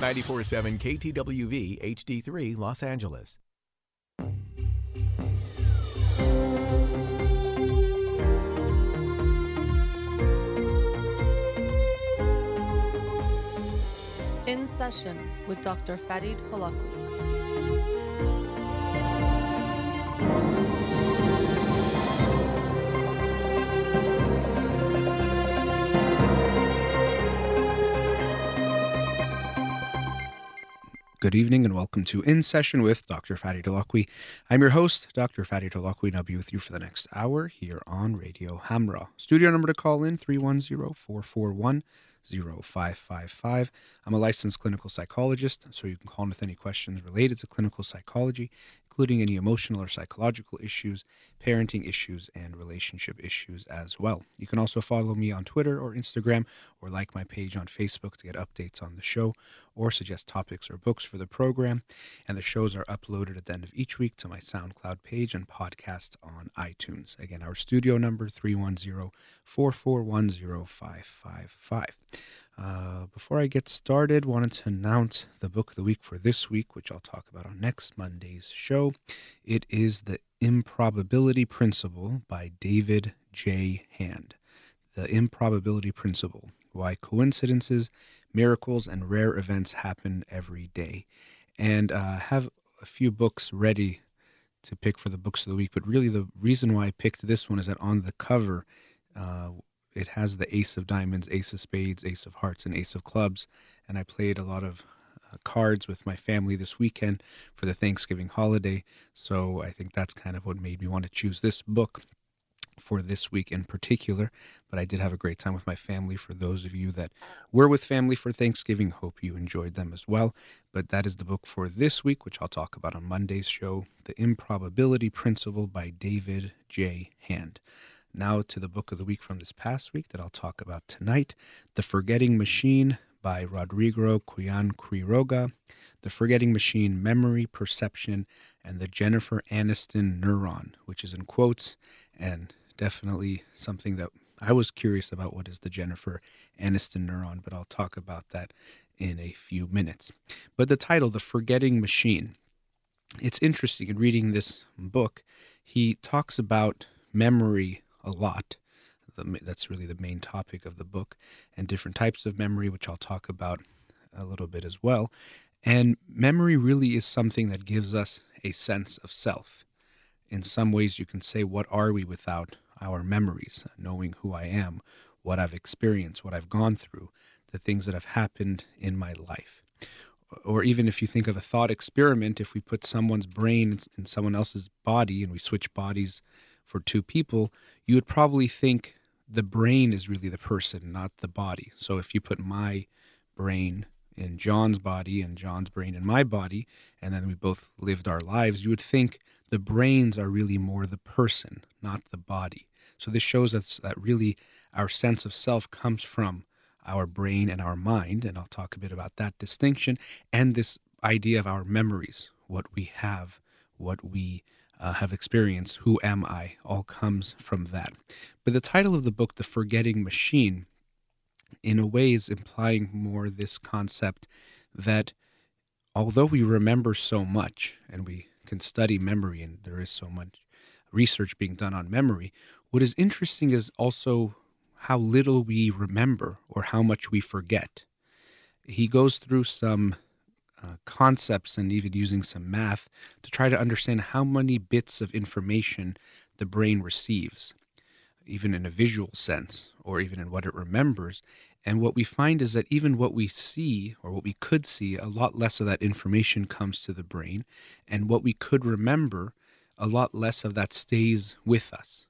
94.7 KTWV HD3 Los Angeles. In Session with Dr. Farid Holakwi. Good evening and welcome to In Session with Dr. Fadi Dalakwi. I'm your host, Dr. Fadi Dalakwi, and I'll be with you for the next hour here on Radio Hamra. Studio number to call in 310 441 0555. I'm a licensed clinical psychologist, so you can call in with any questions related to clinical psychology, including any emotional or psychological issues, parenting issues, and relationship issues as well. You can also follow me on Twitter or Instagram or like my page on Facebook to get updates on the show or suggest topics or books for the program. And the shows are uploaded at the end of each week to my SoundCloud page and podcast on iTunes. Again, our studio number 310 441 0555. Uh, before I get started, wanted to announce the book of the week for this week, which I'll talk about on next Monday's show. It is The Improbability Principle by David J. Hand. The Improbability Principle Why Coincidences, Miracles, and Rare Events Happen Every Day. And uh, have a few books ready to pick for the books of the week, but really the reason why I picked this one is that on the cover, uh, it has the ace of diamonds, ace of spades, ace of hearts, and ace of clubs. And I played a lot of uh, cards with my family this weekend for the Thanksgiving holiday. So I think that's kind of what made me want to choose this book for this week in particular. But I did have a great time with my family. For those of you that were with family for Thanksgiving, hope you enjoyed them as well. But that is the book for this week, which I'll talk about on Monday's show The Improbability Principle by David J. Hand. Now to the book of the week from this past week that I'll talk about tonight The Forgetting Machine by Rodrigo Quian Quiroga, The Forgetting Machine Memory, Perception, and the Jennifer Aniston Neuron, which is in quotes and definitely something that I was curious about what is the Jennifer Aniston neuron, but I'll talk about that in a few minutes. But the title, The Forgetting Machine, it's interesting in reading this book. He talks about memory a lot. That's really the main topic of the book, and different types of memory, which I'll talk about a little bit as well. And memory really is something that gives us a sense of self. In some ways, you can say, What are we without our memories? Knowing who I am, what I've experienced, what I've gone through, the things that have happened in my life. Or even if you think of a thought experiment, if we put someone's brain in someone else's body and we switch bodies for two people, you would probably think the brain is really the person, not the body. So if you put my brain in John's body and John's brain in my body, and then we both lived our lives, you would think the brains are really more the person, not the body. So this shows us that really our sense of self comes from our brain and our mind, and I'll talk a bit about that distinction and this idea of our memories, what we have, what we uh, have experienced, who am I, all comes from that. But the title of the book, The Forgetting Machine, in a way is implying more this concept that although we remember so much and we can study memory and there is so much research being done on memory, what is interesting is also how little we remember or how much we forget. He goes through some uh, concepts and even using some math to try to understand how many bits of information the brain receives, even in a visual sense or even in what it remembers. And what we find is that even what we see or what we could see, a lot less of that information comes to the brain. And what we could remember, a lot less of that stays with us.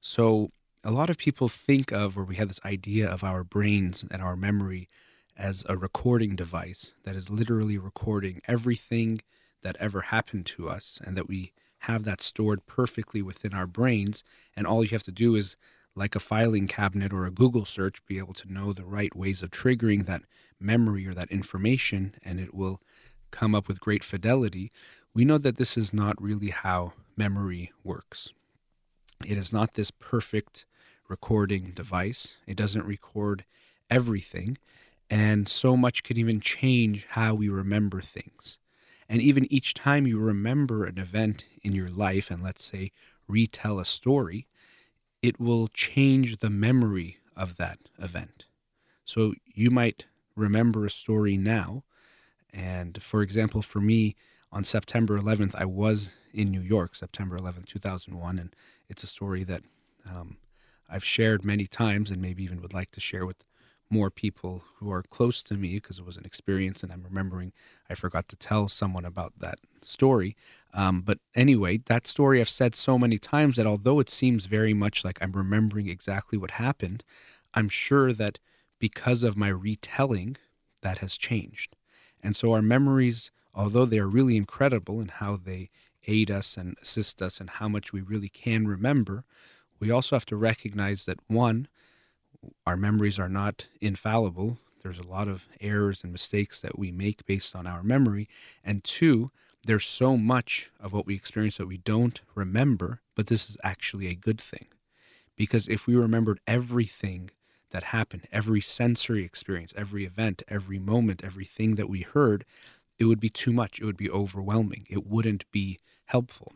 So a lot of people think of, or we have this idea of our brains and our memory as a recording device that is literally recording everything that ever happened to us and that we have that stored perfectly within our brains. And all you have to do is like a filing cabinet or a google search be able to know the right ways of triggering that memory or that information and it will come up with great fidelity. We know that this is not really how memory works. It is not this perfect recording device. It doesn't record everything And so much can even change how we remember things. And even each time you remember an event in your life, and let's say retell a story, it will change the memory of that event. So you might remember a story now. And for example, for me, on September 11th, I was in New York, September 11th, 2001. And it's a story that um, I've shared many times and maybe even would like to share with more people who are close to me because it was an experience and I'm remembering I forgot to tell someone about that story. Um, but anyway, that story I've said so many times that although it seems very much like I'm remembering exactly what happened, I'm sure that because of my retelling, that has changed. And so our memories, although they are really incredible in how they aid us and assist us and how much we really can remember, we also have to recognize that one, our memories are not infallible. There's a lot of errors and mistakes that we make based on our memory. And two, there's so much of what we experience that we don't remember, but this is actually a good thing. Because if we remembered everything that happened, every sensory experience, every event, every moment, everything that we heard, it would be too much. It would be overwhelming. It wouldn't be helpful.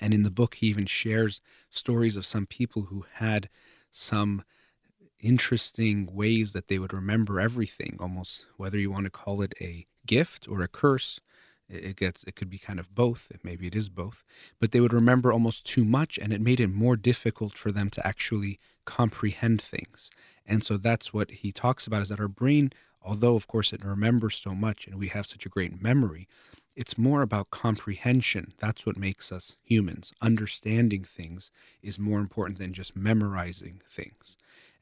And in the book, he even shares stories of some people who had some interesting ways that they would remember everything, almost whether you want to call it a gift or a curse. It gets it could be kind of both. Maybe it is both, but they would remember almost too much, and it made it more difficult for them to actually comprehend things. And so that's what he talks about: is that our brain, although of course it remembers so much, and we have such a great memory, it's more about comprehension. That's what makes us humans. Understanding things is more important than just memorizing things.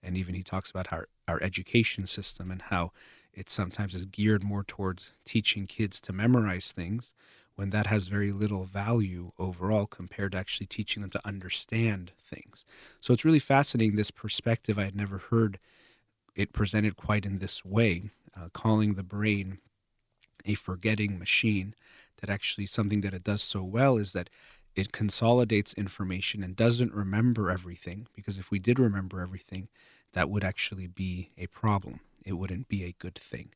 And even he talks about our, our education system and how it sometimes is geared more towards teaching kids to memorize things when that has very little value overall compared to actually teaching them to understand things. So it's really fascinating this perspective. I had never heard it presented quite in this way, uh, calling the brain a forgetting machine that actually something that it does so well is that it consolidates information and doesn't remember everything because if we did remember everything that would actually be a problem it wouldn't be a good thing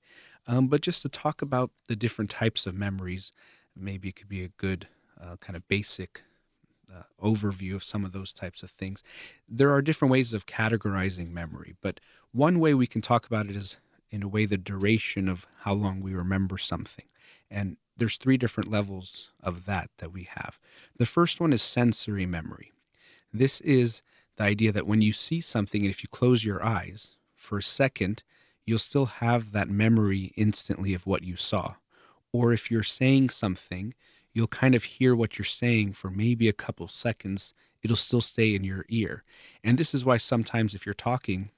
um, but just to talk about the different types of memories maybe it could be a good uh, kind of basic uh, overview of some of those types of things there are different ways of categorizing memory but one way we can talk about it is in a way the duration of how long we remember something. And there's three different levels of that that we have. The first one is sensory memory. This is the idea that when you see something and if you close your eyes for a second, you'll still have that memory instantly of what you saw. Or if you're saying something, you'll kind of hear what you're saying for maybe a couple seconds. It'll still stay in your ear. And this is why sometimes if you're talking,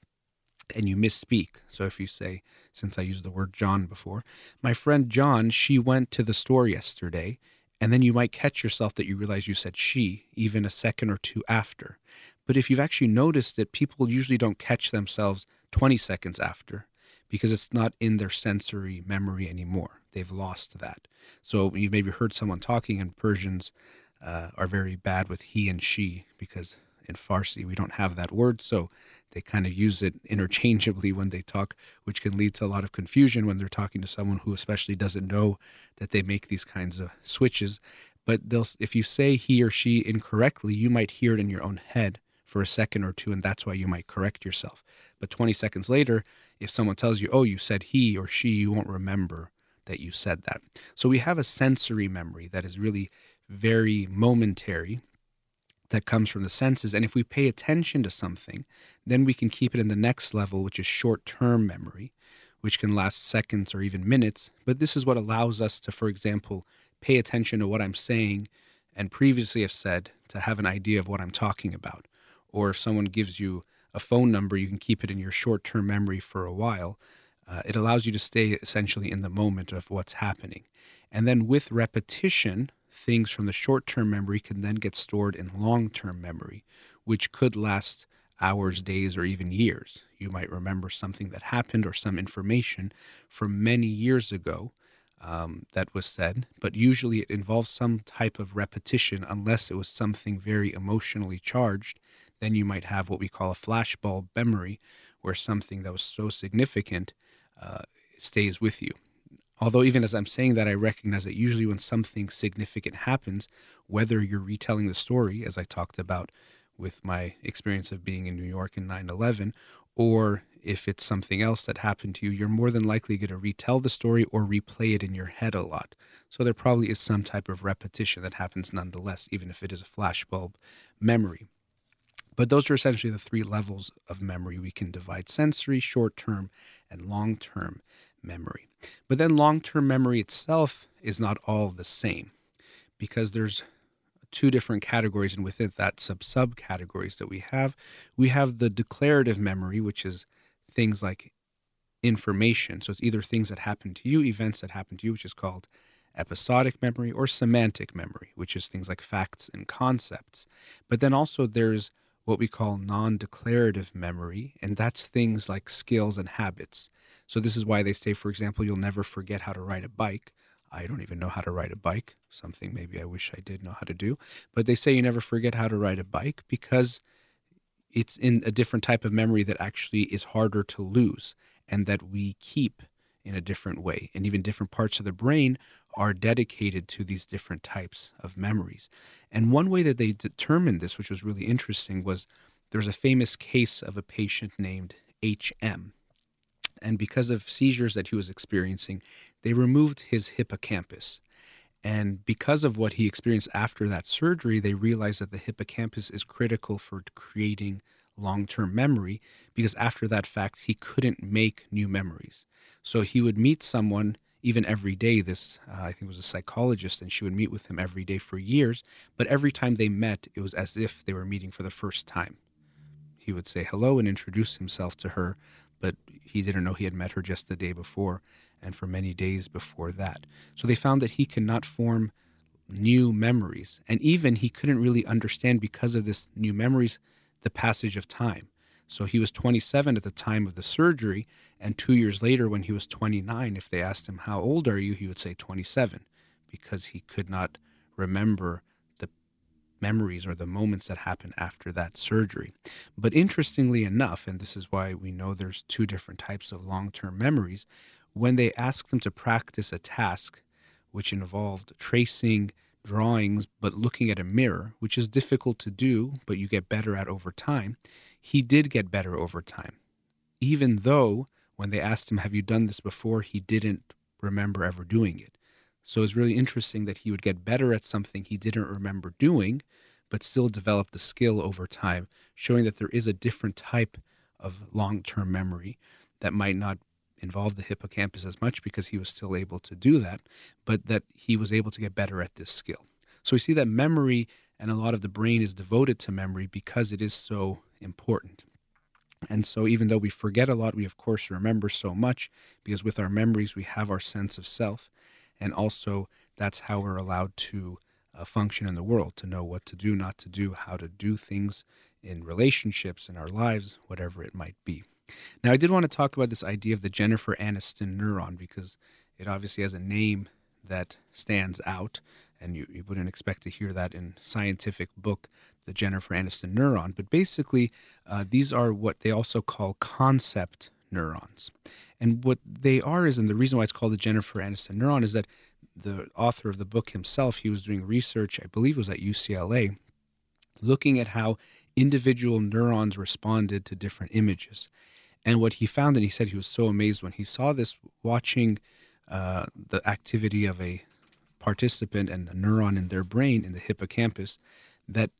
and you misspeak. So if you say, since I used the word John before, my friend John, she went to the store yesterday, and then you might catch yourself that you realize you said she even a second or two after. But if you've actually noticed it, people usually don't catch themselves 20 seconds after because it's not in their sensory memory anymore. They've lost that. So you've maybe heard someone talking, and Persians uh, are very bad with he and she because in Farsi we don't have that word. So they kind of use it interchangeably when they talk, which can lead to a lot of confusion when they're talking to someone who especially doesn't know that they make these kinds of switches. But they'll, if you say he or she incorrectly, you might hear it in your own head for a second or two, and that's why you might correct yourself. But 20 seconds later, if someone tells you, oh, you said he or she, you won't remember that you said that. So we have a sensory memory that is really very momentary that comes from the senses. And if we pay attention to something, then we can keep it in the next level, which is short term memory, which can last seconds or even minutes. But this is what allows us to, for example, pay attention to what I'm saying and previously have said to have an idea of what I'm talking about. Or if someone gives you a phone number, you can keep it in your short term memory for a while. Uh, it allows you to stay essentially in the moment of what's happening. And then with repetition, things from the short term memory can then get stored in long term memory, which could last hours, days, or even years. You might remember something that happened or some information from many years ago um, that was said, but usually it involves some type of repetition unless it was something very emotionally charged. Then you might have what we call a flashbulb memory, where something that was so significant uh, stays with you. Although, even as I'm saying that, I recognize that usually when something significant happens, whether you're retelling the story, as I talked about with my experience of being in New York in 9 11, or if it's something else that happened to you, you're more than likely going to retell the story or replay it in your head a lot. So there probably is some type of repetition that happens nonetheless, even if it is a flashbulb memory. But those are essentially the three levels of memory. We can divide sensory, short term, and long term memory. But then long term memory itself is not all the same because there's two different categories, and within that, sub subcategories that we have, we have the declarative memory, which is things like information. So it's either things that happen to you, events that happen to you, which is called episodic memory, or semantic memory, which is things like facts and concepts. But then also there's what we call non declarative memory, and that's things like skills and habits. So this is why they say, for example, you'll never forget how to ride a bike. I don't even know how to ride a bike, something maybe I wish I did know how to do. But they say you never forget how to ride a bike because it's in a different type of memory that actually is harder to lose and that we keep in a different way. And even different parts of the brain are dedicated to these different types of memories. And one way that they determined this, which was really interesting, was there's a famous case of a patient named HM. And because of seizures that he was experiencing, they removed his hippocampus. And because of what he experienced after that surgery, they realized that the hippocampus is critical for creating long term memory because after that fact, he couldn't make new memories. So he would meet someone even every day. This, uh, I think, was a psychologist, and she would meet with him every day for years. But every time they met, it was as if they were meeting for the first time. He would say hello and introduce himself to her, but he didn't know he had met her just the day before and for many days before that. So they found that he cannot form new memories. And even he couldn't really understand because of this new memories the passage of time. So he was 27 at the time of the surgery, and two years later, when he was 29, if they asked him, How old are you? he would say 27 because he could not remember the memories or the moments that happened after that surgery. But interestingly enough, and this is why we know there's two different types of long term memories, when they asked them to practice a task which involved tracing drawings but looking at a mirror, which is difficult to do, but you get better at over time, he did get better over time. Even though when they asked him, Have you done this before? he didn't remember ever doing it. So it's really interesting that he would get better at something he didn't remember doing, but still develop the skill over time, showing that there is a different type of long term memory that might not involve the hippocampus as much because he was still able to do that, but that he was able to get better at this skill. So we see that memory and a lot of the brain is devoted to memory because it is so important. And so, even though we forget a lot, we of course remember so much because with our memories, we have our sense of self and also that's how we're allowed to uh, function in the world to know what to do not to do how to do things in relationships in our lives whatever it might be now i did want to talk about this idea of the jennifer aniston neuron because it obviously has a name that stands out and you, you wouldn't expect to hear that in scientific book the jennifer aniston neuron but basically uh, these are what they also call concept neurons and what they are is, and the reason why it's called the Jennifer Aniston neuron is that the author of the book himself, he was doing research, I believe it was at UCLA, looking at how individual neurons responded to different images. And what he found, and he said he was so amazed when he saw this, watching uh, the activity of a participant and a neuron in their brain in the hippocampus, that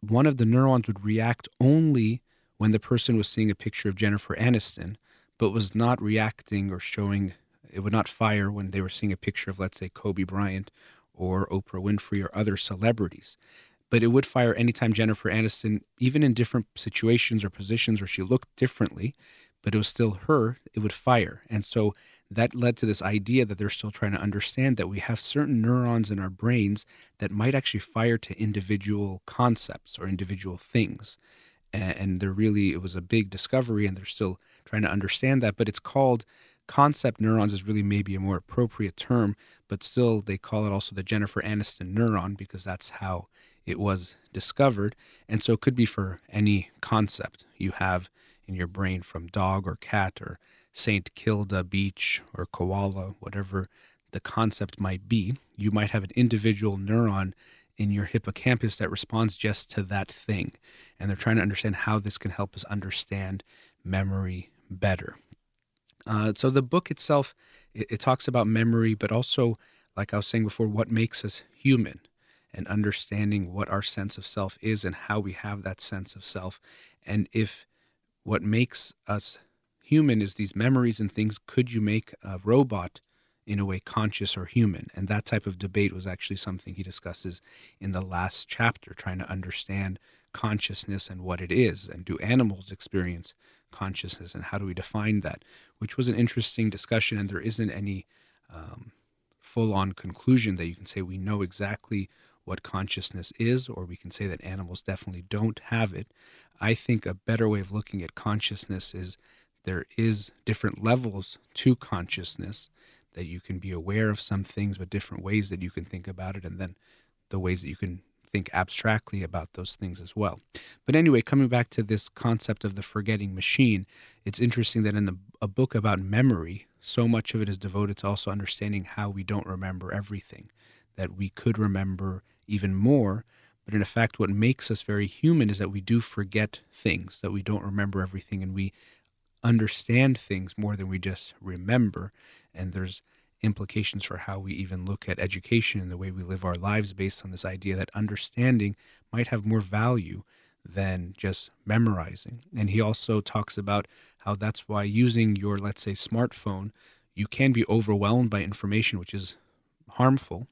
one of the neurons would react only when the person was seeing a picture of Jennifer Aniston, but was not reacting or showing it would not fire when they were seeing a picture of let's say Kobe Bryant or Oprah Winfrey or other celebrities. But it would fire anytime Jennifer Aniston, even in different situations or positions where she looked differently, but it was still her, it would fire. And so that led to this idea that they're still trying to understand that we have certain neurons in our brains that might actually fire to individual concepts or individual things. And they're really, it was a big discovery, and they're still trying to understand that, but it's called concept neurons is really maybe a more appropriate term, but still they call it also the Jennifer Aniston neuron because that's how it was discovered. And so it could be for any concept you have in your brain from dog or cat or St. Kilda Beach or koala, whatever the concept might be, you might have an individual neuron in your hippocampus that responds just to that thing. And they're trying to understand how this can help us understand memory better. Uh, so the book itself, it, it talks about memory, but also, like I was saying before, what makes us human and understanding what our sense of self is and how we have that sense of self. And if what makes us human is these memories and things, could you make a robot in a way conscious or human? And that type of debate was actually something he discusses in the last chapter, trying to understand consciousness and what it is. And do animals experience consciousness and how do we define that? Which was an interesting discussion. And there isn't any um, full on conclusion that you can say we know exactly what consciousness is, or we can say that animals definitely don't have it. I think a better way of looking at consciousness is there is different levels to consciousness that you can be aware of some things, but different ways that you can think about it, and then the ways that you can think abstractly about those things as well. But anyway, coming back to this concept of the forgetting machine, it's interesting that in the, a book about memory, so much of it is devoted to also understanding how we don't remember everything, that we could remember even more. But in effect, what makes us very human is that we do forget things, that we don't remember everything, and we understand things more than we just remember. And there's implications for how we even look at education and the way we live our lives based on this idea that understanding might have more value than just memorizing. And he also talks about how that's why using your, let's say, smartphone, you can be overwhelmed by information, which is harmful,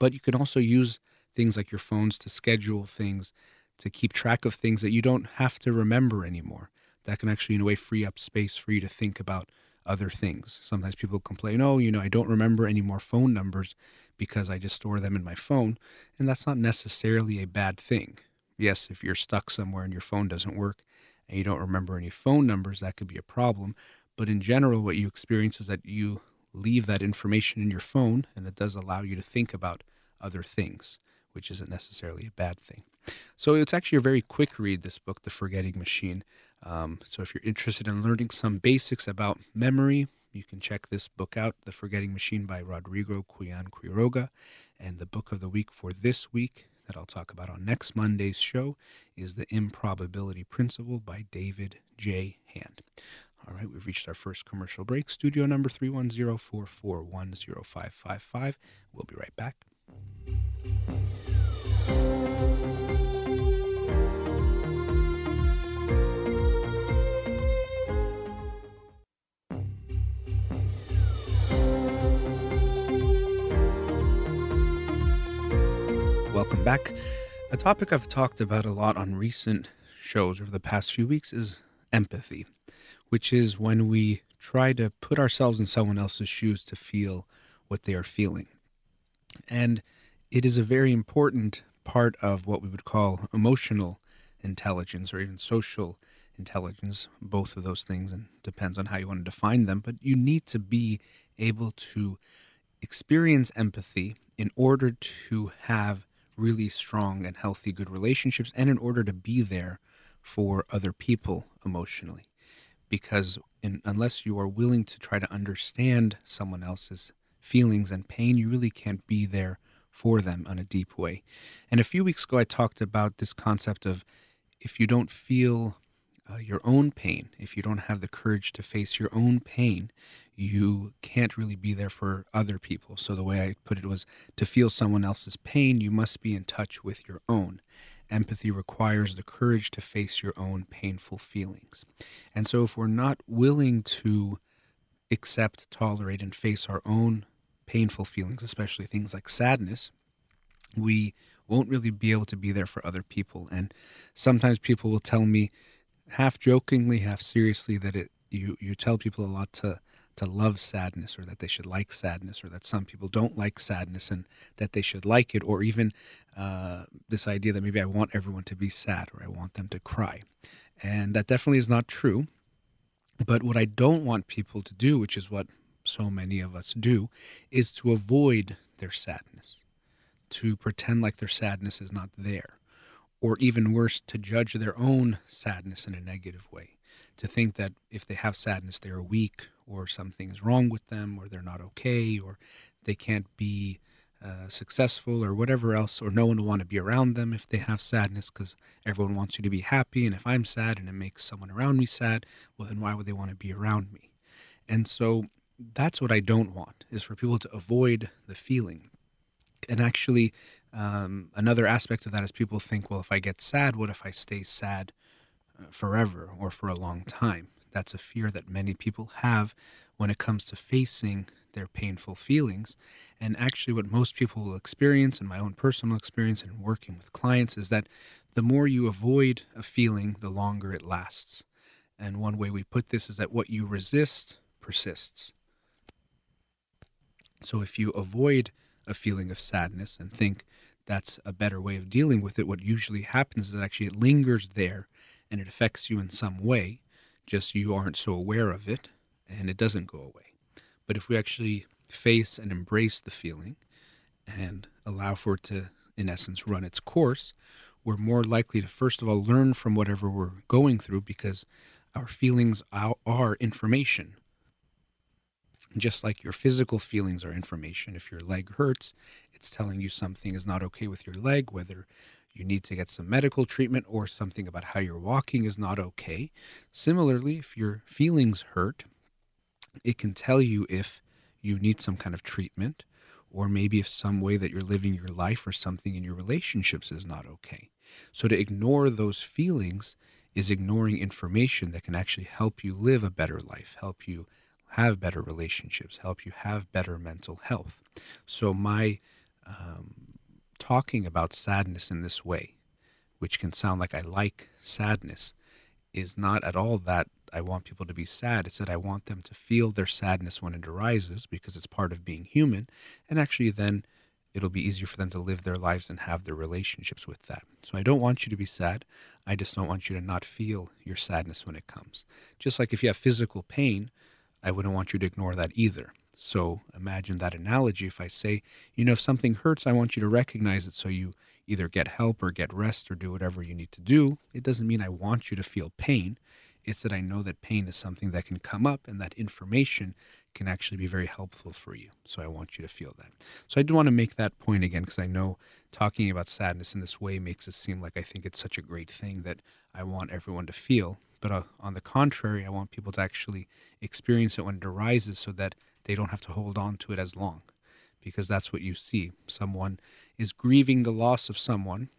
but you can also use things like your phones to schedule things, to keep track of things that you don't have to remember anymore. That can actually, in a way, free up space for you to think about other things. Sometimes people complain, oh, you know, I don't remember any more phone numbers because I just store them in my phone. And that's not necessarily a bad thing. Yes, if you're stuck somewhere and your phone doesn't work and you don't remember any phone numbers, that could be a problem. But in general, what you experience is that you leave that information in your phone and it does allow you to think about other things, which isn't necessarily a bad thing. So it's actually a very quick read, this book, The Forgetting Machine. Um, so if you're interested in learning some basics about memory, you can check this book out, The Forgetting Machine by Rodrigo Quian Quiroga. And the book of the week for this week that I'll talk about on next Monday's show is The Improbability Principle by David J. Hand. All right, we've reached our first commercial break. Studio number 310 441 0555. We'll be right back. Back. A topic I've talked about a lot on recent shows over the past few weeks is empathy, which is when we try to put ourselves in someone else's shoes to feel what they are feeling. And it is a very important part of what we would call emotional intelligence or even social intelligence, both of those things, and depends on how you want to define them. But you need to be able to experience empathy in order to have really strong and healthy, good relationships, and in order to be there for other people emotionally. Because in, unless you are willing to try to understand someone else's feelings and pain, you really can't be there for them on a deep way. And a few weeks ago, I talked about this concept of if you don't feel uh, your own pain, if you don't have the courage to face your own pain, you can't really be there for other people. So the way I put it was to feel someone else's pain, you must be in touch with your own. Empathy requires the courage to face your own painful feelings. And so if we're not willing to accept, tolerate, and face our own painful feelings, especially things like sadness, we won't really be able to be there for other people. And sometimes people will tell me, half jokingly, half seriously, that it you you tell people a lot to to love sadness or that they should like sadness or that some people don't like sadness and that they should like it or even uh, this idea that maybe i want everyone to be sad or i want them to cry. And that definitely is not true. But what i don't want people to do which is what so many of us do is to avoid their sadness. To pretend like their sadness is not there or even worse to judge their own sadness in a negative way. To think that if they have sadness, they're weak or something is wrong with them or they're not okay or they can't be uh, successful or whatever else, or no one will want to be around them if they have sadness because everyone wants you to be happy. And if I'm sad and it makes someone around me sad, well, then why would they want to be around me? And so that's what I don't want is for people to avoid the feeling. And actually, um, another aspect of that is people think, well, if I get sad, what if I stay sad uh, forever or for a long time? That's a fear that many people have when it comes to facing their painful feelings. And actually, what most people will experience, and my own personal experience in working with clients, is that the more you avoid a feeling, the longer it lasts. And one way we put this is that what you resist persists. So if you avoid a feeling of sadness and think that's a better way of dealing with it, what usually happens is that actually it lingers there and it affects you in some way, just you aren't so aware of it and it doesn't go away. But if we actually face and embrace the feeling and allow for it to, in essence, run its course, we're more likely to, first of all, learn from whatever we're going through because our feelings are information. Just like your physical feelings are information. If your leg hurts, it's telling you something is not okay with your leg, whether you need to get some medical treatment or something about how you're walking is not okay. Similarly, if your feelings hurt, it can tell you if you need some kind of treatment or maybe if some way that you're living your life or something in your relationships is not okay. So to ignore those feelings is ignoring information that can actually help you live a better life, help you have better relationships, help you have better mental health. So my um, talking about sadness in this way, which can sound like I like sadness, is not at all that I want people to be sad. It's that I want them to feel their sadness when it arises because it's part of being human. And actually, then it'll be easier for them to live their lives and have their relationships with that. So I don't want you to be sad. I just don't want you to not feel your sadness when it comes. Just like if you have physical pain, I wouldn't want you to ignore that either. So imagine that analogy. If I say, you know, if something hurts, I want you to recognize it so you either get help or get rest or do whatever you need to do. It doesn't mean I want you to feel pain. It's that I know that pain is something that can come up and that information can actually be very helpful for you. So I want you to feel that. So I do want to make that point again because I know talking about sadness in this way makes it seem like I think it's such a great thing that I want everyone to feel. But uh, on the contrary, I want people to actually experience it when it arises so that they don't have to hold on to it as long. Because that's what you see. Someone is grieving the loss of someone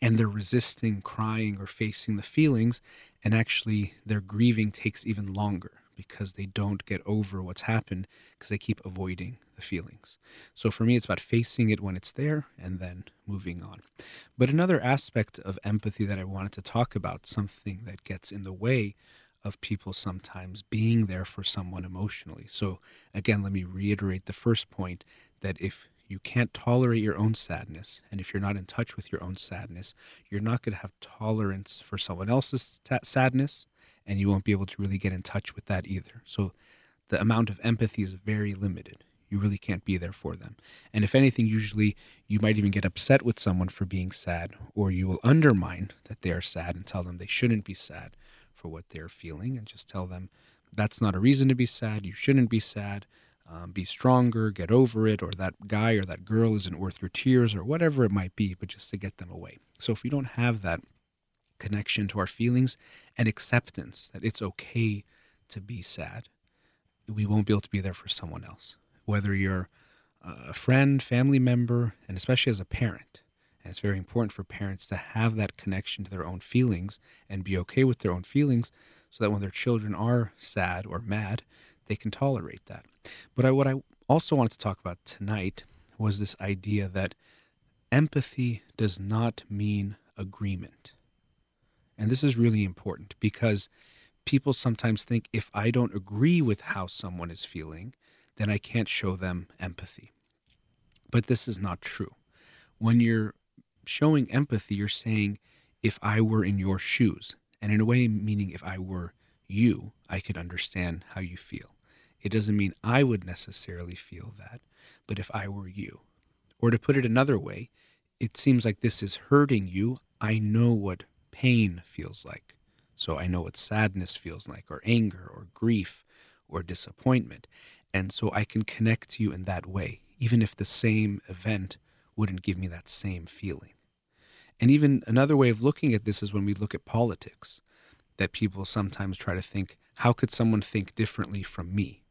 and they're resisting crying or facing the feelings and actually their grieving takes even longer because they don't get over what's happened because they keep avoiding the feelings. So for me, it's about facing it when it's there and then moving on. But another aspect of empathy that I wanted to talk about, something that gets in the way of people sometimes being there for someone emotionally. So again, let me reiterate the first point that if you can't tolerate your own sadness. And if you're not in touch with your own sadness, you're not going to have tolerance for someone else's t- sadness, and you won't be able to really get in touch with that either. So the amount of empathy is very limited. You really can't be there for them. And if anything, usually you might even get upset with someone for being sad, or you will undermine that they are sad and tell them they shouldn't be sad for what they're feeling, and just tell them that's not a reason to be sad. You shouldn't be sad um, be stronger, get over it, or that guy or that girl isn't worth your tears, or whatever it might be, but just to get them away. So if we don't have that connection to our feelings and acceptance that it's okay to be sad, we won't be able to be there for someone else. Whether you're a friend, family member, and especially as a parent. And it's very important for parents to have that connection to their own feelings and be okay with their own feelings so that when their children are sad or mad, they can tolerate that. But I, what I also wanted to talk about tonight was this idea that empathy does not mean agreement. And this is really important because people sometimes think if I don't agree with how someone is feeling, then I can't show them empathy. But this is not true. When you're showing empathy, you're saying, if I were in your shoes, and in a way, meaning if I were you, I could understand how you feel. It doesn't mean I would necessarily feel that, but if I were you. Or to put it another way, it seems like this is hurting you. I know what pain feels like. So I know what sadness feels like, or anger, or grief, or disappointment. And so I can connect to you in that way, even if the same event wouldn't give me that same feeling. And even another way of looking at this is when we look at politics, that people sometimes try to think, how could someone think differently from me?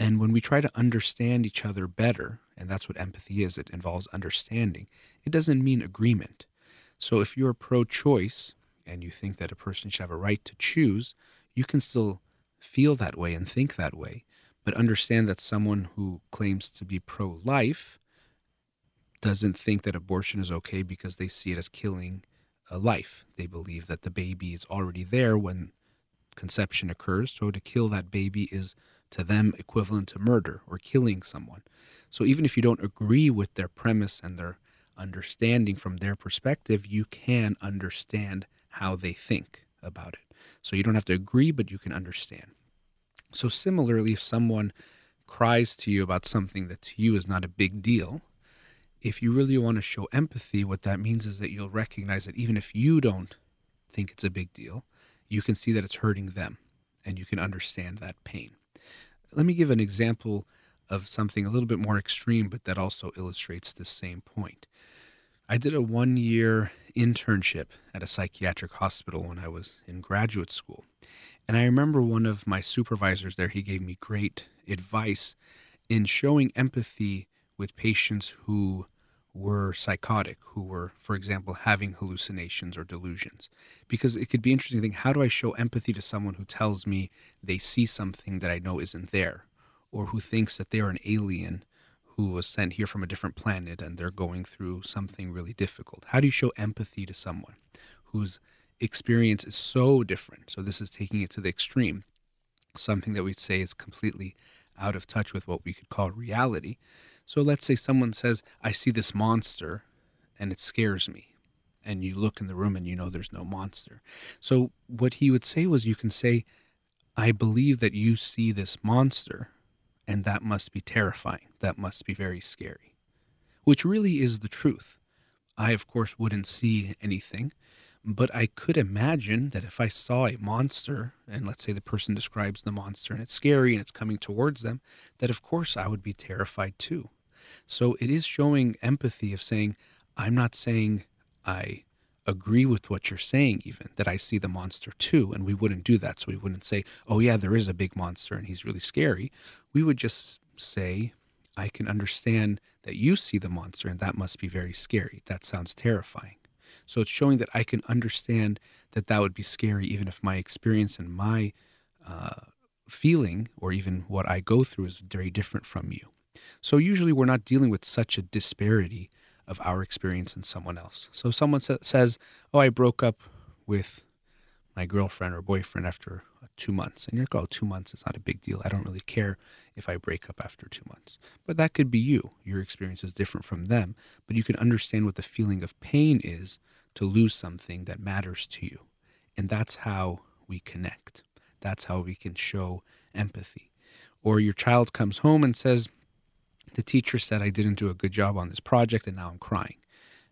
And when we try to understand each other better, and that's what empathy is, it involves understanding, it doesn't mean agreement. So if you're pro choice and you think that a person should have a right to choose, you can still feel that way and think that way, but understand that someone who claims to be pro life doesn't think that abortion is okay because they see it as killing a life. They believe that the baby is already there when conception occurs. So to kill that baby is to them equivalent to murder or killing someone. So even if you don't agree with their premise and their understanding from their perspective, you can understand how they think about it. So you don't have to agree, but you can understand. So similarly, if someone cries to you about something that to you is not a big deal, if you really want to show empathy, what that means is that you'll recognize that even if you don't think it's a big deal, you can see that it's hurting them and you can understand that pain. Let me give an example of something a little bit more extreme, but that also illustrates the same point. I did a one year internship at a psychiatric hospital when I was in graduate school. And I remember one of my supervisors there, he gave me great advice in showing empathy with patients who were psychotic, who were, for example, having hallucinations or delusions. Because it could be interesting to think how do I show empathy to someone who tells me they see something that I know isn't there, or who thinks that they're an alien who was sent here from a different planet and they're going through something really difficult? How do you show empathy to someone whose experience is so different? So, this is taking it to the extreme, something that we'd say is completely out of touch with what we could call reality so let's say someone says, I see this monster and it scares me. And you look in the room and you know there's no monster. So what he would say was, you can say, I believe that you see this monster and that must be terrifying. That must be very scary, which really is the truth. I, of course, wouldn't see anything, but I could imagine that if I saw a monster, and let's say the person describes the monster and it's scary and it's coming towards them, that of course I would be terrified too. So it is showing empathy of saying, I'm not saying I agree with what you're saying, even that I see the monster too. And we wouldn't do that. So we wouldn't say, oh, yeah, there is a big monster and he's really scary. We would just say, I can understand that you see the monster and that must be very scary. That sounds terrifying. So it's showing that I can understand that that would be scary, even if my experience and my uh, feeling or even what I go through is very different from you. So usually we're not dealing with such a disparity of our experience and someone else. So someone sa- says, "Oh, I broke up with my girlfriend or boyfriend after two months," and you're like, "Oh, two months is not a big deal. I don't really care if I break up after two months." But that could be you. Your experience is different from them, but you can understand what the feeling of pain is to lose something that matters to you, and that's how we connect. That's how we can show empathy. Or your child comes home and says, the teacher said I didn't do a good job on this project and now I'm crying.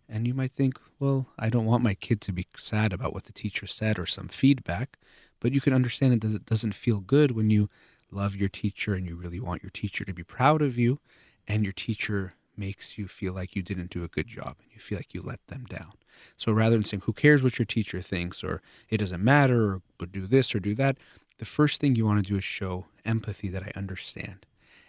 And you might think, well, I don't want my kid to be sad about what the teacher said or some feedback, but you can understand that it doesn't feel good when you love your teacher and you really want your teacher to be proud of you and your teacher makes you feel like you didn't do a good job and you feel like you let them down. So rather than saying, who cares what your teacher thinks or it doesn't matter or but do this or do that, the first thing you want to do is show empathy that I understand.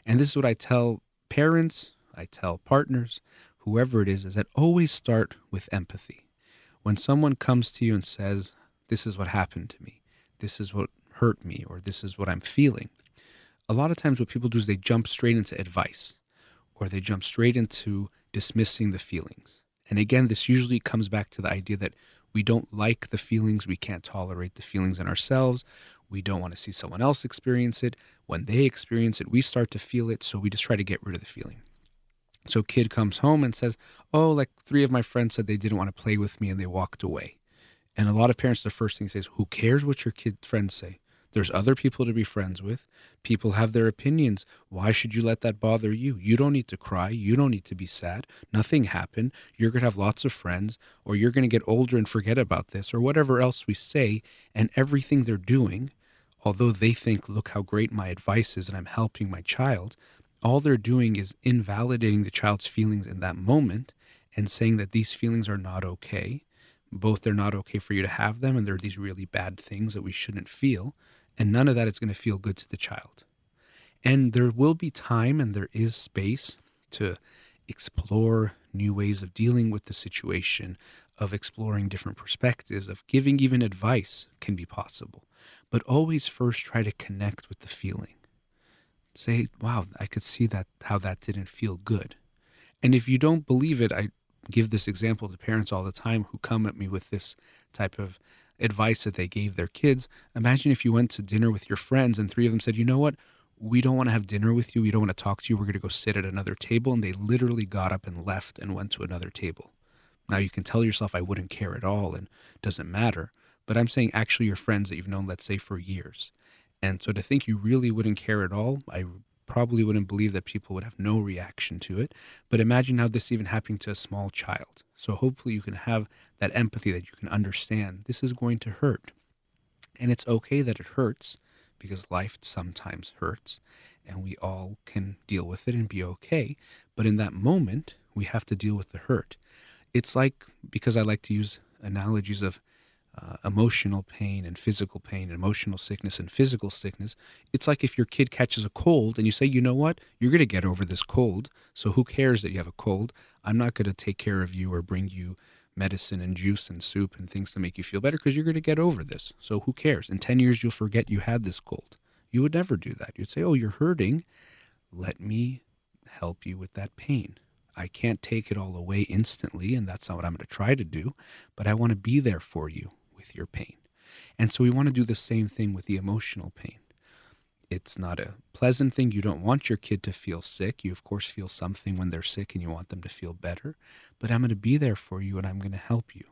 And this is what I tell parents, I tell partners, whoever it is, is that always start with empathy. When someone comes to you and says, This is what happened to me, this is what hurt me, or this is what I'm feeling, a lot of times what people do is they jump straight into advice or they jump straight into dismissing the feelings. And again, this usually comes back to the idea that we don't like the feelings, we can't tolerate the feelings in ourselves, we don't want to see someone else experience it. When they experience it, we start to feel it. So we just try to get rid of the feeling. So kid comes home and says, "Oh, like three of my friends said they didn't want to play with me and they walked away." And a lot of parents, the first thing says, "Who cares what your kid friends say? There's other people to be friends with. People have their opinions. Why should you let that bother you? You don't need to cry. You don't need to be sad. Nothing happened. You're going to have lots of friends, or you're going to get older and forget about this, or whatever else we say. And everything they're doing, although they think, look how great my advice is and I'm helping my child, all they're doing is invalidating the child's feelings in that moment and saying that these feelings are not okay. Both they're not okay for you to have them, and they're these really bad things that we shouldn't feel and none of that is going to feel good to the child. And there will be time and there is space to explore new ways of dealing with the situation, of exploring different perspectives, of giving even advice can be possible. But always first try to connect with the feeling. Say, wow, I could see that how that didn't feel good. And if you don't believe it, I give this example to parents all the time who come at me with this type of advice that they gave their kids. Imagine if you went to dinner with your friends and three of them said, you know what? We don't want to have dinner with you. We don't want to talk to you. We're going to go sit at another table. And they literally got up and left and went to another table. Now you can tell yourself, I wouldn't care at all and doesn't matter. But I'm saying actually your friends that you've known, let's say, for years. And so to think you really wouldn't care at all, I probably wouldn't believe that people would have no reaction to it. But imagine how this even happening to a small child. So hopefully you can have that empathy that you can understand this is going to hurt. And it's okay that it hurts because life sometimes hurts and we all can deal with it and be okay. But in that moment, we have to deal with the hurt. It's like, because I like to use analogies of uh, emotional pain and physical pain, and emotional sickness and physical sickness. It's like if your kid catches a cold and you say, you know what, you're going to get over this cold. So who cares that you have a cold? I'm not going to take care of you or bring you medicine and juice and soup and things to make you feel better because you're going to get over this. So who cares? In 10 years, you'll forget you had this cold. You would never do that. You'd say, oh, you're hurting. Let me help you with that pain. I can't take it all away instantly, and that's not what I'm going to try to do, but I want to be there for you with your pain. And so we want to do the same thing with the emotional pain. It's not a pleasant thing. You don't want your kid to feel sick. You, of course, feel something when they're sick and you want them to feel better. But I'm going to be there for you and I'm going to help you.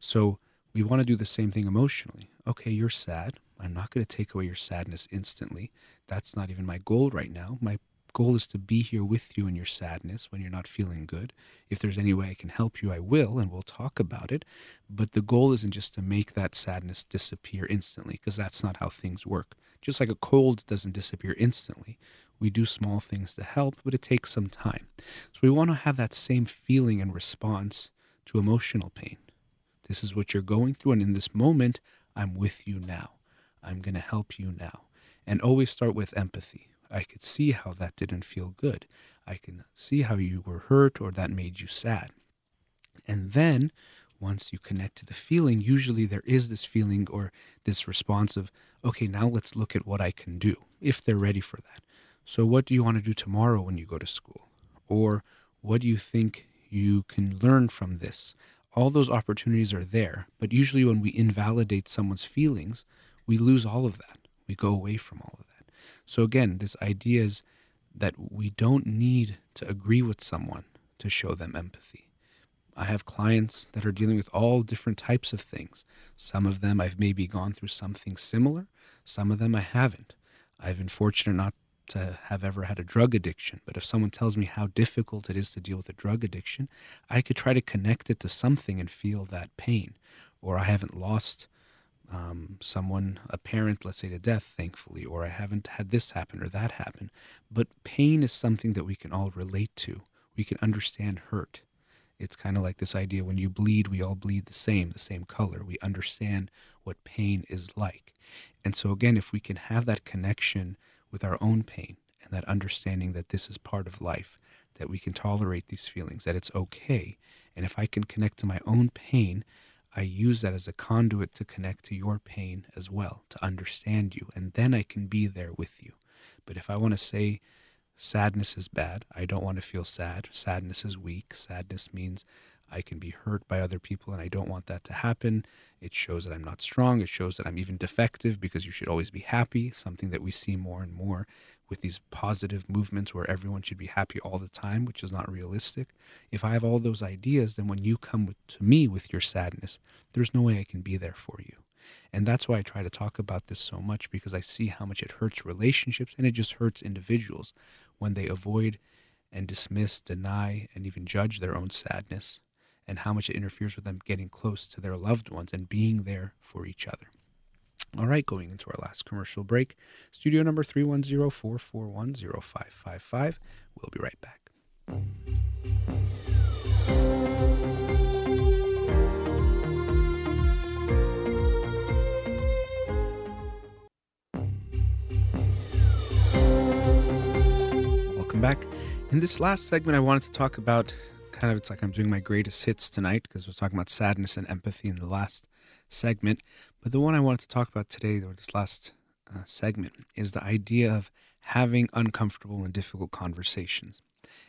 So we want to do the same thing emotionally. Okay, you're sad. I'm not going to take away your sadness instantly. That's not even my goal right now. My goal is to be here with you in your sadness when you're not feeling good. If there's any way I can help you, I will, and we'll talk about it. But the goal isn't just to make that sadness disappear instantly, because that's not how things work. Just like a cold doesn't disappear instantly, we do small things to help, but it takes some time. So we want to have that same feeling and response to emotional pain. This is what you're going through, and in this moment, I'm with you now. I'm going to help you now. And always start with empathy I could see how that didn't feel good. I can see how you were hurt or that made you sad. And then once you connect to the feeling, usually there is this feeling or this response of, okay, now let's look at what I can do if they're ready for that. So, what do you want to do tomorrow when you go to school? Or what do you think you can learn from this? All those opportunities are there, but usually when we invalidate someone's feelings, we lose all of that. We go away from all of that. So again, this idea is that we don't need to agree with someone to show them empathy. I have clients that are dealing with all different types of things. Some of them I've maybe gone through something similar, some of them I haven't. I've been fortunate not to have ever had a drug addiction, but if someone tells me how difficult it is to deal with a drug addiction, I could try to connect it to something and feel that pain. Or I haven't lost um, someone, a parent, let's say to death, thankfully, or I haven't had this happen or that happen. But pain is something that we can all relate to. We can understand hurt. It's kind of like this idea when you bleed, we all bleed the same, the same color. We understand what pain is like. And so, again, if we can have that connection with our own pain and that understanding that this is part of life, that we can tolerate these feelings, that it's okay. And if I can connect to my own pain, I use that as a conduit to connect to your pain as well, to understand you, and then I can be there with you. But if I want to say sadness is bad, I don't want to feel sad. Sadness is weak. Sadness means I can be hurt by other people, and I don't want that to happen. It shows that I'm not strong. It shows that I'm even defective because you should always be happy, something that we see more and more with these positive movements where everyone should be happy all the time, which is not realistic. If I have all those ideas, then when you come with, to me with your sadness, there's no way I can be there for you. And that's why I try to talk about this so much because I see how much it hurts relationships and it just hurts individuals when they avoid and dismiss, deny, and even judge their own sadness, and how much it interferes with them getting close to their loved ones and being there for each other. All right, going into our last commercial break, studio number 310 441 0555. We'll be right back. Welcome back. In this last segment, I wanted to talk about kind of it's like I'm doing my greatest hits tonight because we're talking about sadness and empathy in the last segment. But the one I wanted to talk about today, or this last uh, segment, is the idea of having uncomfortable and difficult conversations.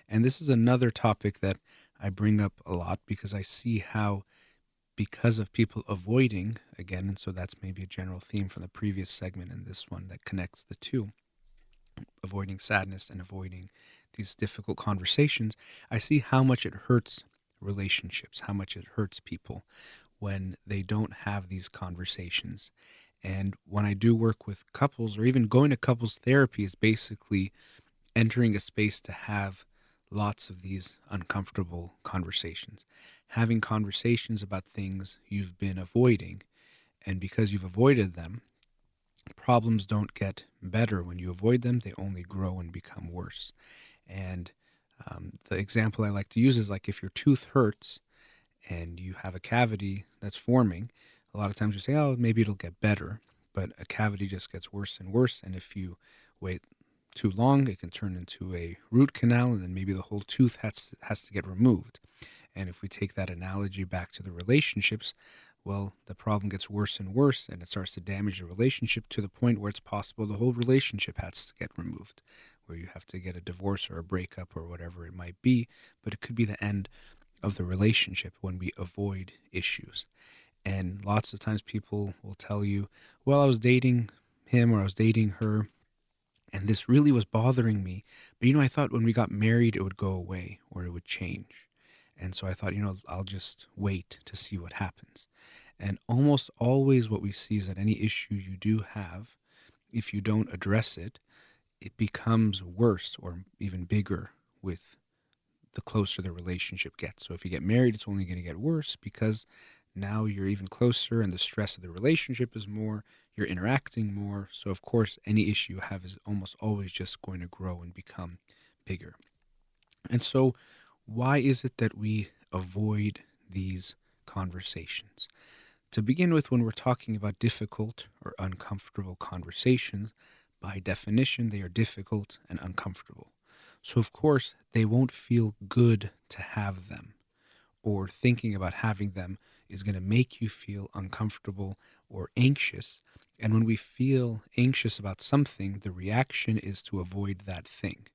And this is another topic that I bring up a lot because I see how, because of people avoiding, again, and so that's maybe a general theme from the previous segment and this one that connects the two avoiding sadness and avoiding these difficult conversations, I see how much it hurts relationships, how much it hurts people when they don't have these conversations. And when I do work with couples or even going to couples therapy is basically entering a space to have lots of these uncomfortable conversations, having conversations about things you've been avoiding. And because you've avoided them, problems don't get better when you avoid them, they only grow and become worse. And um, the example I like to use is like if your tooth hurts and you have a cavity that's forming, a lot of times you say, oh, maybe it'll get better. But a cavity just gets worse and worse. And if you wait too long, it can turn into a root canal, and then maybe the whole tooth has to, has to get removed. And if we take that analogy back to the relationships, well, the problem gets worse and worse, and it starts to damage the relationship to the point where it's possible the whole relationship has to get removed, where you have to get a divorce or a breakup or whatever it might be. But it could be the end of the relationship when we avoid issues. And lots of times people will tell you, well, I was dating him or I was dating her, and this really was bothering me. But you know, I thought when we got married, it would go away or it would change. And so I thought, you know, I'll just wait to see what happens. And almost always what we see is that any issue you do have, if you don't address it, it becomes worse or even bigger with the closer the relationship gets. So if you get married, it's only going to get worse because now you're even closer and the stress of the relationship is more, you're interacting more. So, of course, any issue you have is almost always just going to grow and become bigger. And so, why is it that we avoid these conversations? To begin with, when we're talking about difficult or uncomfortable conversations, by definition, they are difficult and uncomfortable. So, of course, they won't feel good to have them, or thinking about having them is going to make you feel uncomfortable or anxious. And when we feel anxious about something, the reaction is to avoid that thing.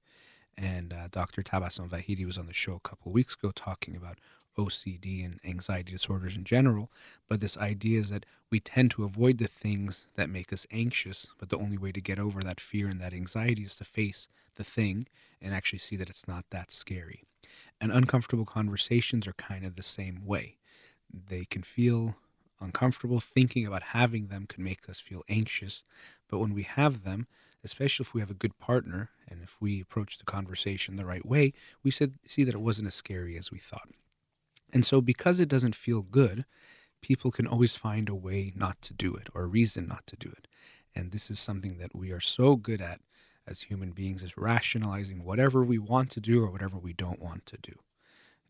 And uh, Dr. Tabassum Vahidi was on the show a couple weeks ago talking about OCD and anxiety disorders in general. But this idea is that we tend to avoid the things that make us anxious, but the only way to get over that fear and that anxiety is to face the thing and actually see that it's not that scary. And uncomfortable conversations are kind of the same way. They can feel uncomfortable. Thinking about having them can make us feel anxious. But when we have them, especially if we have a good partner and if we approach the conversation the right way, we see that it wasn't as scary as we thought. And so, because it doesn't feel good, people can always find a way not to do it or a reason not to do it. And this is something that we are so good at as human beings is rationalizing whatever we want to do or whatever we don't want to do.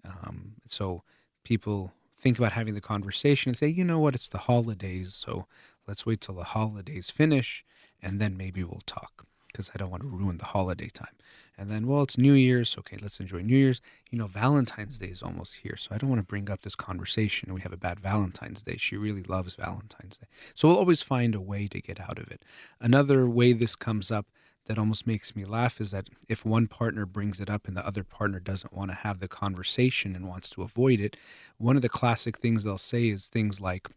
Um, so people think about having the conversation and say, you know what, it's the holidays, so let's wait till the holidays finish and then maybe we'll talk because I don't want to ruin the holiday time. And then, well, it's New Year's. Okay, let's enjoy New Year's. You know, Valentine's Day is almost here. So I don't want to bring up this conversation. We have a bad Valentine's Day. She really loves Valentine's Day. So we'll always find a way to get out of it. Another way this comes up that almost makes me laugh is that if one partner brings it up and the other partner doesn't want to have the conversation and wants to avoid it, one of the classic things they'll say is things like,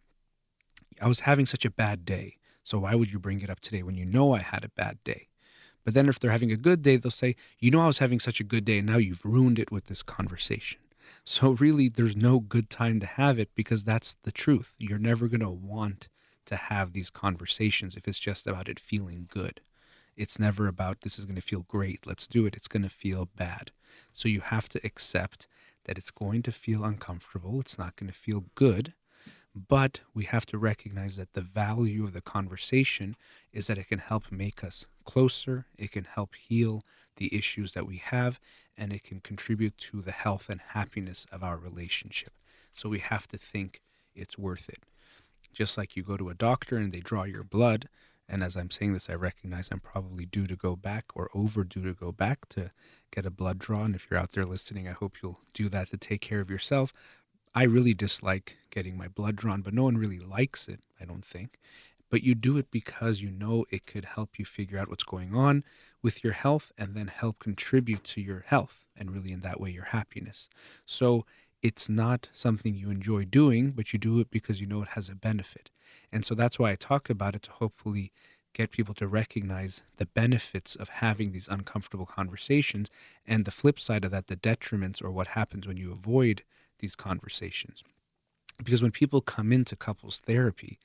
I was having such a bad day. So why would you bring it up today when you know I had a bad day? But then if they're having a good day, they'll say, You know, I was having such a good day, and now you've ruined it with this conversation. So really, there's no good time to have it because that's the truth. You're never going to want to have these conversations if it's just about it feeling good. It's never about this is going to feel great, let's do it. It's going to feel bad. So you have to accept that it's going to feel uncomfortable, it's not going to feel good, but we have to recognize that the value of the conversation is that it can help make us closer, it can help heal the issues that we have, and it can contribute to the health and happiness of our relationship. So we have to think it's worth it. Just like you go to a doctor and they draw your blood, and as I'm saying this, I recognize I'm probably due to go back or overdue to go back to get a blood draw. And if you're out there listening, I hope you'll do that to take care of yourself. I really dislike getting my blood drawn, but no one really likes it, I don't think. But you do it because you know it could help you figure out what's going on with your health and then help contribute to your health and really in that way your happiness. So it's not something you enjoy doing, but you do it because you know it has a benefit. And so that's why I talk about it to hopefully get people to recognize the benefits of having these uncomfortable conversations and the flip side of that, the detriments or what happens when you avoid these conversations. Because when people come into couples therapy,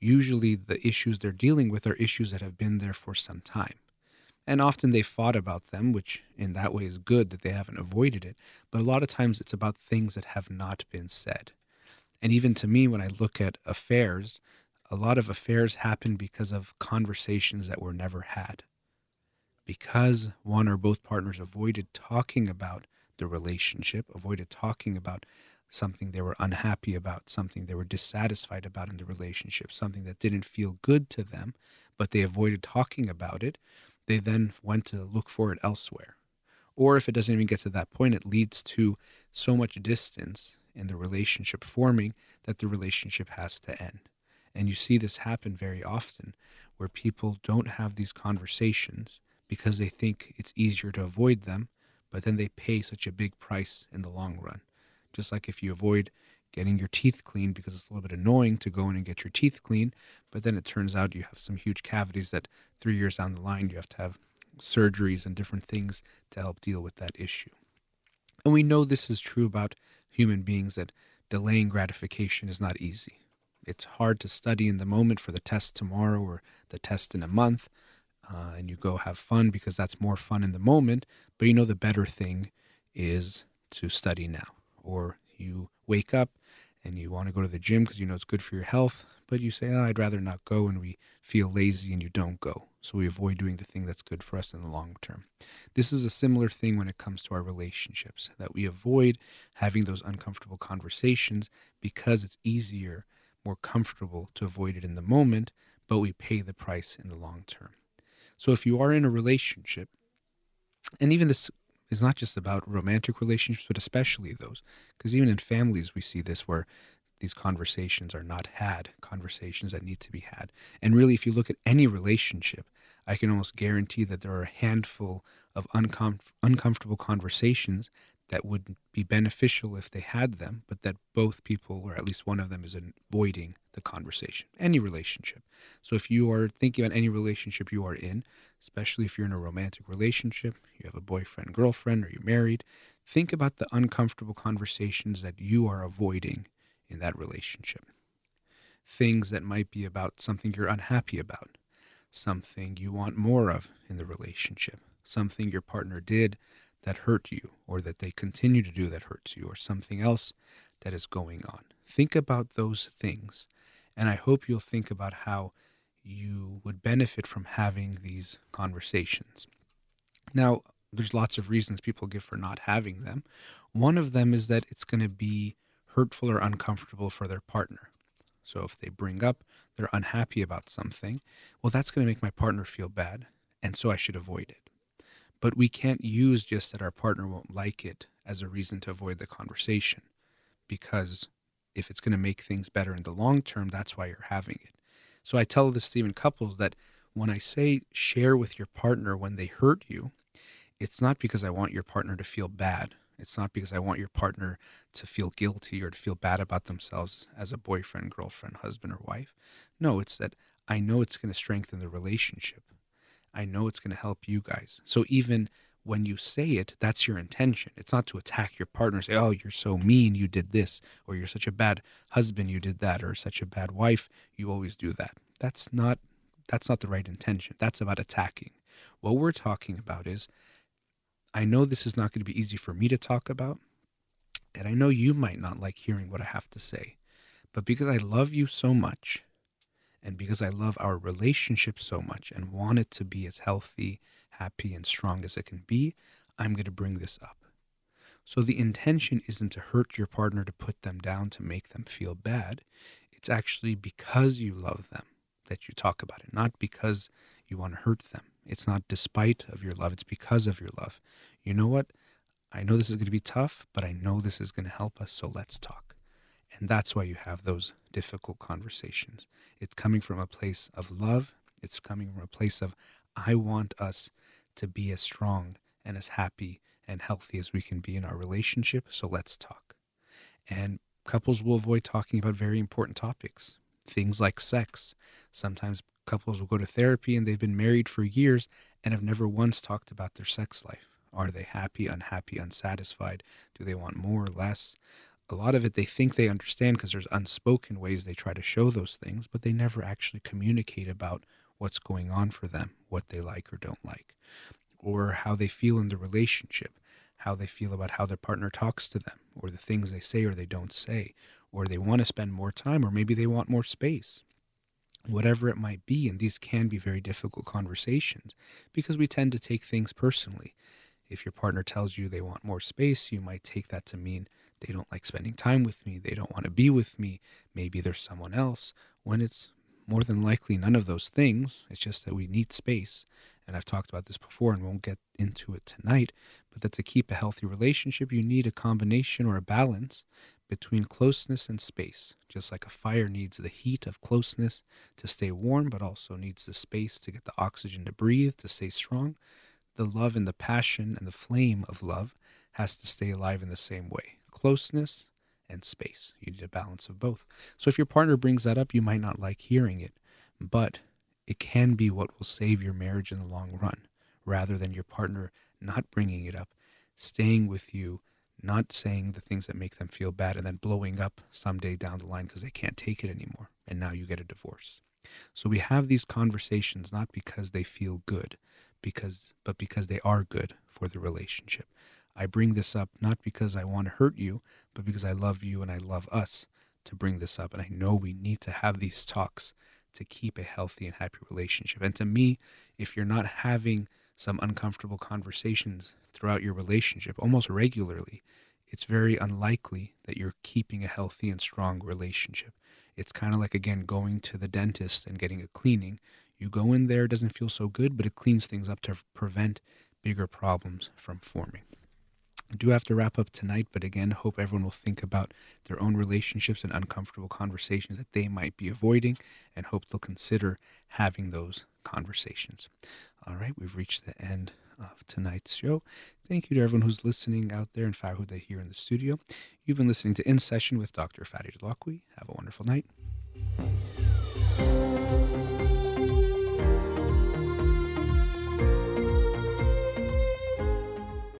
usually the issues they're dealing with are issues that have been there for some time. And often they fought about them, which in that way is good that they haven't avoided it. But a lot of times it's about things that have not been said. And even to me, when I look at affairs, a lot of affairs happen because of conversations that were never had. Because one or both partners avoided talking about the relationship, avoided talking about something they were unhappy about, something they were dissatisfied about in the relationship, something that didn't feel good to them, but they avoided talking about it, they then went to look for it elsewhere. Or if it doesn't even get to that point, it leads to so much distance in the relationship forming that the relationship has to end. And you see this happen very often where people don't have these conversations because they think it's easier to avoid them, but then they pay such a big price in the long run. Just like if you avoid getting your teeth cleaned because it's a little bit annoying to go in and get your teeth cleaned, but then it turns out you have some huge cavities that three years down the line you have to have surgeries and different things to help deal with that issue. And we know this is true about human beings that delaying gratification is not easy. It's hard to study in the moment for the test tomorrow or the test in a month, uh, and you go have fun because that's more fun in the moment. But you know, the better thing is to study now, or you wake up and you want to go to the gym because you know it's good for your health, but you say, oh, I'd rather not go, and we feel lazy and you don't go. So we avoid doing the thing that's good for us in the long term. This is a similar thing when it comes to our relationships, that we avoid having those uncomfortable conversations because it's easier, more comfortable to avoid it in the moment, but we pay the price in the long term. So if you are in a relationship, and even this is not just about romantic relationships, but especially those. Because even in families, we see this where these conversations are not had, conversations that need to be had. And really, if you look at any relationship, I can almost guarantee that there are a handful of uncom- uncomfortable conversations that would be beneficial if they had them, but that both people, or at least one of them, is avoiding the conversation, any relationship. So if you are thinking about any relationship you are in, especially if you're in a romantic relationship, you have a boyfriend, girlfriend, or you're married, think about the uncomfortable conversations that you are avoiding in that relationship. Things that might be about something you're unhappy about, something you want more of in the relationship, something your partner did that hurt you, or that they continue to do that hurts you, or something else that is going on. Think about those things, and I hope you'll think about how you would benefit from having these conversations. Now, there's lots of reasons people give for not having them. One of them is that it's going to be hurtful or uncomfortable for their partner. So if they bring up they're unhappy about something, well, that's going to make my partner feel bad, and so I should avoid it. But we can't use just that our partner won't like it as a reason to avoid the conversation, because if it's going to make things better in the long term, that's why you're having it. So I tell the Stephen couples that when I say share with your partner when they hurt you, it's not because I want your partner to feel bad. It's not because I want your partner to feel guilty or to feel bad about themselves as a boyfriend, girlfriend, husband, or wife. No, it's that I know it's going to strengthen the relationship. I know it's going to help you guys. So even when you say it, that's your intention. It's not to attack your partner, say, oh, you're so mean, you did this, or you're such a bad husband, you did that, or such a bad wife, you always do that. That's not that's not the right intention. That's about attacking. What we're talking about is I know this is not going to be easy for me to talk about, and I know you might not like hearing what I have to say, but because I love you so much, and because I love our relationship so much and want it to be as healthy happy and strong as it can be, I'm going to bring this up. So the intention isn't to hurt your partner, to put them down, to make them feel bad. It's actually because you love them that you talk about it, not because you want to hurt them. It's not despite of your love, it's because of your love. You know what? I know this is going to be tough, but I know this is going to help us, so let's talk. And that's why you have those difficult conversations. It's coming from a place of love. It's coming from a place of, I want us to be as strong and as happy and healthy as we can be in our relationship. So let's talk. And couples will avoid talking about very important topics, things like sex. Sometimes couples will go to therapy and they've been married for years and have never once talked about their sex life. Are they happy, unhappy, unsatisfied? Do they want more or less? A lot of it they think they understand because there's unspoken ways they try to show those things, but they never actually communicate about what's going on for them, what they like or don't like, or how they feel in the relationship, how they feel about how their partner talks to them, or the things they say or they don't say, or they want to spend more time, or maybe they want more space. Whatever it might be, and these can be very difficult conversations because we tend to take things personally. If your partner tells you they want more space, you might take that to mean they don't like spending time with me, they don't want to be with me, maybe there's someone else, when it's more than likely none of those things. It's just that we need space. And I've talked about this before and won't get into it tonight, but that to keep a healthy relationship, you need a combination or a balance between closeness and space. Just like a fire needs the heat of closeness to stay warm, but also needs the space to get the oxygen to breathe, to stay strong, the love and the passion and the flame of love has to stay alive in the same way. Closeness and space. You need a balance of both. So if your partner brings that up, you might not like hearing it, but it can be what will save your marriage in the long run rather than your partner not bringing it up, staying with you, not saying the things that make them feel bad, and then blowing up someday down the line because they can't take it anymore. And now you get a divorce. So we have these conversations not because they feel good, because but because they are good for the relationship. I bring this up not because I want to hurt you, but because I love you and I love us to bring this up. And I know we need to have these talks to keep a healthy and happy relationship. And to me, if you're not having some uncomfortable conversations throughout your relationship almost regularly, it's very unlikely that you're keeping a healthy and strong relationship. It's kind of like, again, going to the dentist and getting a cleaning. You go in there, it doesn't feel so good, but it cleans things up to prevent bigger problems from forming. I do have to wrap up tonight, but again, hope everyone will think about their own relationships and uncomfortable conversations that they might be avoiding, and hope they'll consider having those conversations. All right, we've reached the end of tonight's show. Thank you to everyone who's listening out there in Farhuda here in the studio. You've been listening to In Session with Dr. Fadi Dalakwi. Have a wonderful night.